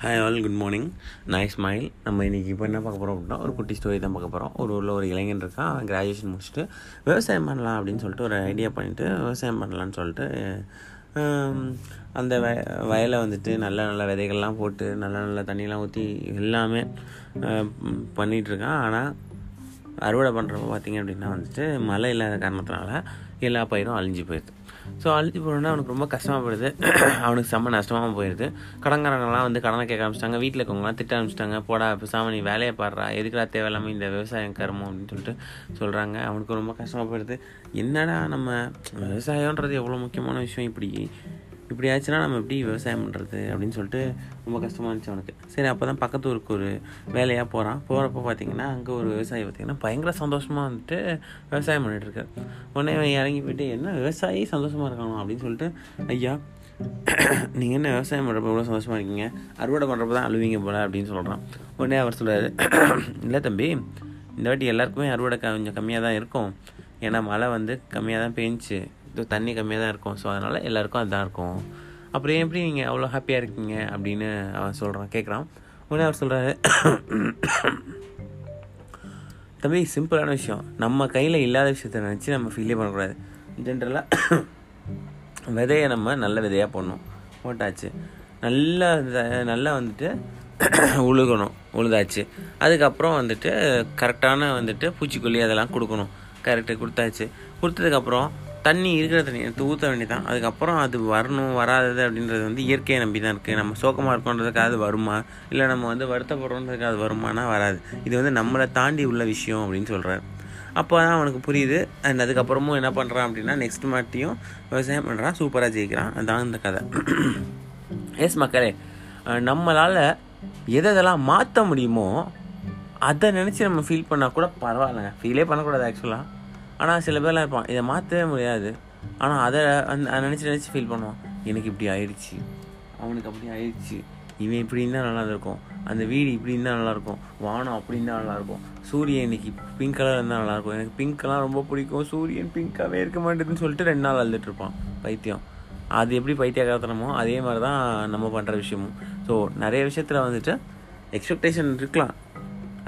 Hi all good morning நான் smile நம்ம இன்றைக்கி இப்போ என்ன பார்க்க போகிறோம் அப்படின்னா ஒரு குட்டி ஸ்டோரி தான் பார்க்க போகிறோம் ஒரு ஊரில் ஒரு இளைஞன் இருக்கான் அவன் கிராஜுவேஷன் முடிச்சுட்டு விவசாயம் பண்ணலாம் அப்படின்னு சொல்லிட்டு ஒரு ஐடியா பண்ணிவிட்டு விவசாயம் பண்ணலான்னு சொல்லிட்டு அந்த வய வயலை வந்துட்டு நல்ல நல்ல விதைகள்லாம் போட்டு நல்ல நல்ல தண்ணியெலாம் ஊற்றி எல்லாமே பண்ணிகிட்ருக்கான் இருக்கான். ஆனால் அறுவடை பண்ணுறப்ப பார்த்தீங்க அப்படின்னா வந்துட்டு மழை இல்லாத காரணத்தினால எல்லா பயிரும் அழிஞ்சு போயிடுது. ஸோ அழுத்தி போனோன்னா அவனுக்கு ரொம்ப கஷ்டமாகப்படுது அவனுக்கு செம்ம நஷ்டமாக போயிடுது கடன்காரங்களாம் வந்து கடனை கேட்க ஆரம்பிச்சிட்டாங்க. வீட்டில் இருக்கவங்களாம் திட்ட ஆரம்பிச்சிட்டாங்க. போடா பேசாமல் நீ வேலையை பாடுறா. எதுக்குடா தேவையில்லாமல் இந்த விவசாயம் கருமம் அப்படின்னு சொல்லிட்டு சொல்கிறாங்க அவனுக்கு ரொம்ப கஷ்டமாக போயிடுது. என்னடா நம்ம விவசாயன்றது எவ்வளோ முக்கியமான விஷயம்? இப்படி இப்படி ஆச்சுன்னா நம்ம எப்படி விவசாயம் பண்ணுறது அப்படின்னு சொல்லிட்டு ரொம்ப கஷ்டமாக இருந்துச்சு அவனுக்கு. சரி அப்போ தான் பக்கத்து ஊருக்கு ஒரு வேலையாக போகிறான் போகிறப்ப பார்த்தீங்கன்னா அங்கே ஒரு விவசாயி பார்த்தீங்கன்னா பயங்கர சந்தோஷமாக வந்துட்டு விவசாயம் பண்ணிட்டு உடனே அவன் இறங்கி போயிட்டு என்ன விவசாயி சந்தோஷமாக இருக்கணும் அப்படின்னு சொல்லிட்டு ஐயா நீங்கள் என்ன விவசாயம் பண்ணுறப்ப இவ்வளோ சந்தோஷமாக இருக்கீங்க? அறுவடை பண்ணுறப்ப தான் அழுவீங்க போல அப்படின்னு சொல்கிறான் உடனே அவர் சொல்கிறாரு இல்லை தம்பி இந்த வாட்டி எல்லாருக்குமே அறுவடை கொஞ்சம் கம்மியாக தான் இருக்கும். ஏன்னா மழை வந்து கம்மியாக தான் பேஞ்சுச்சு தண்ணி கம்மியாக தான் இருக்கும். ஸோ அதனால் எல்லாருக்கும் அதுதான் இருக்கும். அப்புறம் எப்படி நீங்கள் அவ்வளோ ஹாப்பியாக இருக்கீங்க அப்படின்னு அவன் சொல்கிறான் கேட்குறான் உடனே அவர் சொல்கிறாரு தம்பி சிம்பிளான விஷயம். நம்ம கையில் இல்லாத விஷயத்தை நினச்சி நம்ம ஃபீலே பண்ணக்கூடாது. ஜென்ரலாக விதையை நம்ம நல்ல விதையாக போடணும். போட்டாச்சு. நல்லா நல்லா வந்துட்டு உழுகணும். உழுதாச்சு. அதுக்கப்புறம் வந்துட்டு கரெக்டான வந்துட்டு பூச்சிக்கொல்லி அதெல்லாம் கொடுக்கணும். கரெக்டு கொடுத்தாச்சு. கொடுத்ததுக்கப்புறம் தண்ணி இருக்கிற தண்ணி எடுத்து ஊற்ற வேண்டியதான் அதுக்கப்புறம் அது வரணும் வராதது அப்படின்றது வந்து இயற்கையை நம்பி தான் இருக்குது நம்ம சோகமாக இருக்கோன்றதுக்காக அது வருமா? இல்லை நம்ம வந்து வருத்தப்படுறோன்றதுக்காக அது வருமானா வராது. இது வந்து நம்மளை தாண்டி உள்ள விஷயம் அப்படின்னு சொல்கிறாரு அப்போ தான் அவனுக்கு புரியுது. அண்ட் அதுக்கப்புறமும் என்ன பண்ணுறான் அப்படின்னா நெக்ஸ்ட் மாட்டியும் விவசாயம் பண்ணுறான் சூப்பராக ஜெயிக்கிறான். அதுதான் இந்த கதை. எஸ் மக்களே. நம்மளால் எதெல்லாம் மாற்ற முடியுமோ அதை நினச்சி நம்ம ஃபீல் பண்ணால் கூட பரவாயில்லைங்க. ஃபீலே பண்ணக்கூடாது ஆக்சுவலாக ஆனால் சில பேர்லாம் இருப்பான் இதை மாற்றவே முடியாது. ஆனால் அதை அந்த நினச்சி நினச்சி ஃபீல் பண்ணுவான் எனக்கு இப்படி ஆயிடுச்சு. அவனுக்கு அப்படி ஆயிடுச்சு. இவன் இப்படி இருந்தால் நல்லா இருக்கும். அந்த வீடு இப்படி இருந்தால் நல்லாயிருக்கும் வானம் அப்படி இருந்தால் நல்லாயிருக்கும் சூரியன் இன்னைக்கு பிங்க் கலர் இருந்தால் நல்லாயிருக்கும் எனக்கு பிங்க் கலர் ரொம்ப பிடிக்கும். சூரியன் பிங்க்காகவே இருக்க மாட்டேதுன்னு சொல்லிட்டு ரெண்டு நாள் அழுதுட்டு இருப்பான் பைத்தியம். அது எப்படி பைத்தியகாரத்தனமோ அதே மாதிரி தான் நம்ம பண்ணுற விஷயமும். ஸோ நிறைய விஷயத்தில் வந்துட்டு எக்ஸ்பெக்டேஷன் இருக்கலாம்.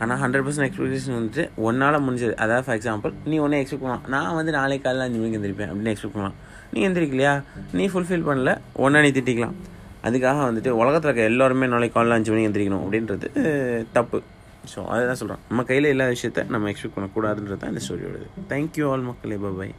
ஆனால் ஹண்ட்ரட் பர்சன்ட் எக்ஸ்பெக்டேஷன் வந்துட்டு ஒன்னால் முடிஞ்சது. அதாவது ஃபார் எக்ஸாம்பிள் நீ ஒன்றே எக்ஸ்பெக்ட் பண்ணலாம். நான் வந்து நாளைக்கு காலையில் அஞ்சு மணிக்கு எந்திரிப்பேன் அப்படின்னு எக்ஸ்பெக்ட் பண்ணலாம். நீ எந்திரிக்கலையா? நீ ஃபுல்ஃபில் பண்ணல ஒன்றா நீ திட்டிக்கலாம். அதுக்காக வந்துட்டு உலகத்தில் இருக்க எல்லாருமே நாளைக்கு காலையில் அஞ்சு மணிக்கு எந்திரிக்கணும் அப்படின்றது தப்பு. ஸோ அதுதான் சொல்கிறேன் நம்ம கையில் எல்லா விஷயத்த நம்ம எக்ஸ்பெக்ட் பண்ணக்கூடாதுன்றது தான் இந்த ஸ்டோரியோடது தேங்க்யூ ஆல் மக்களே. பாய்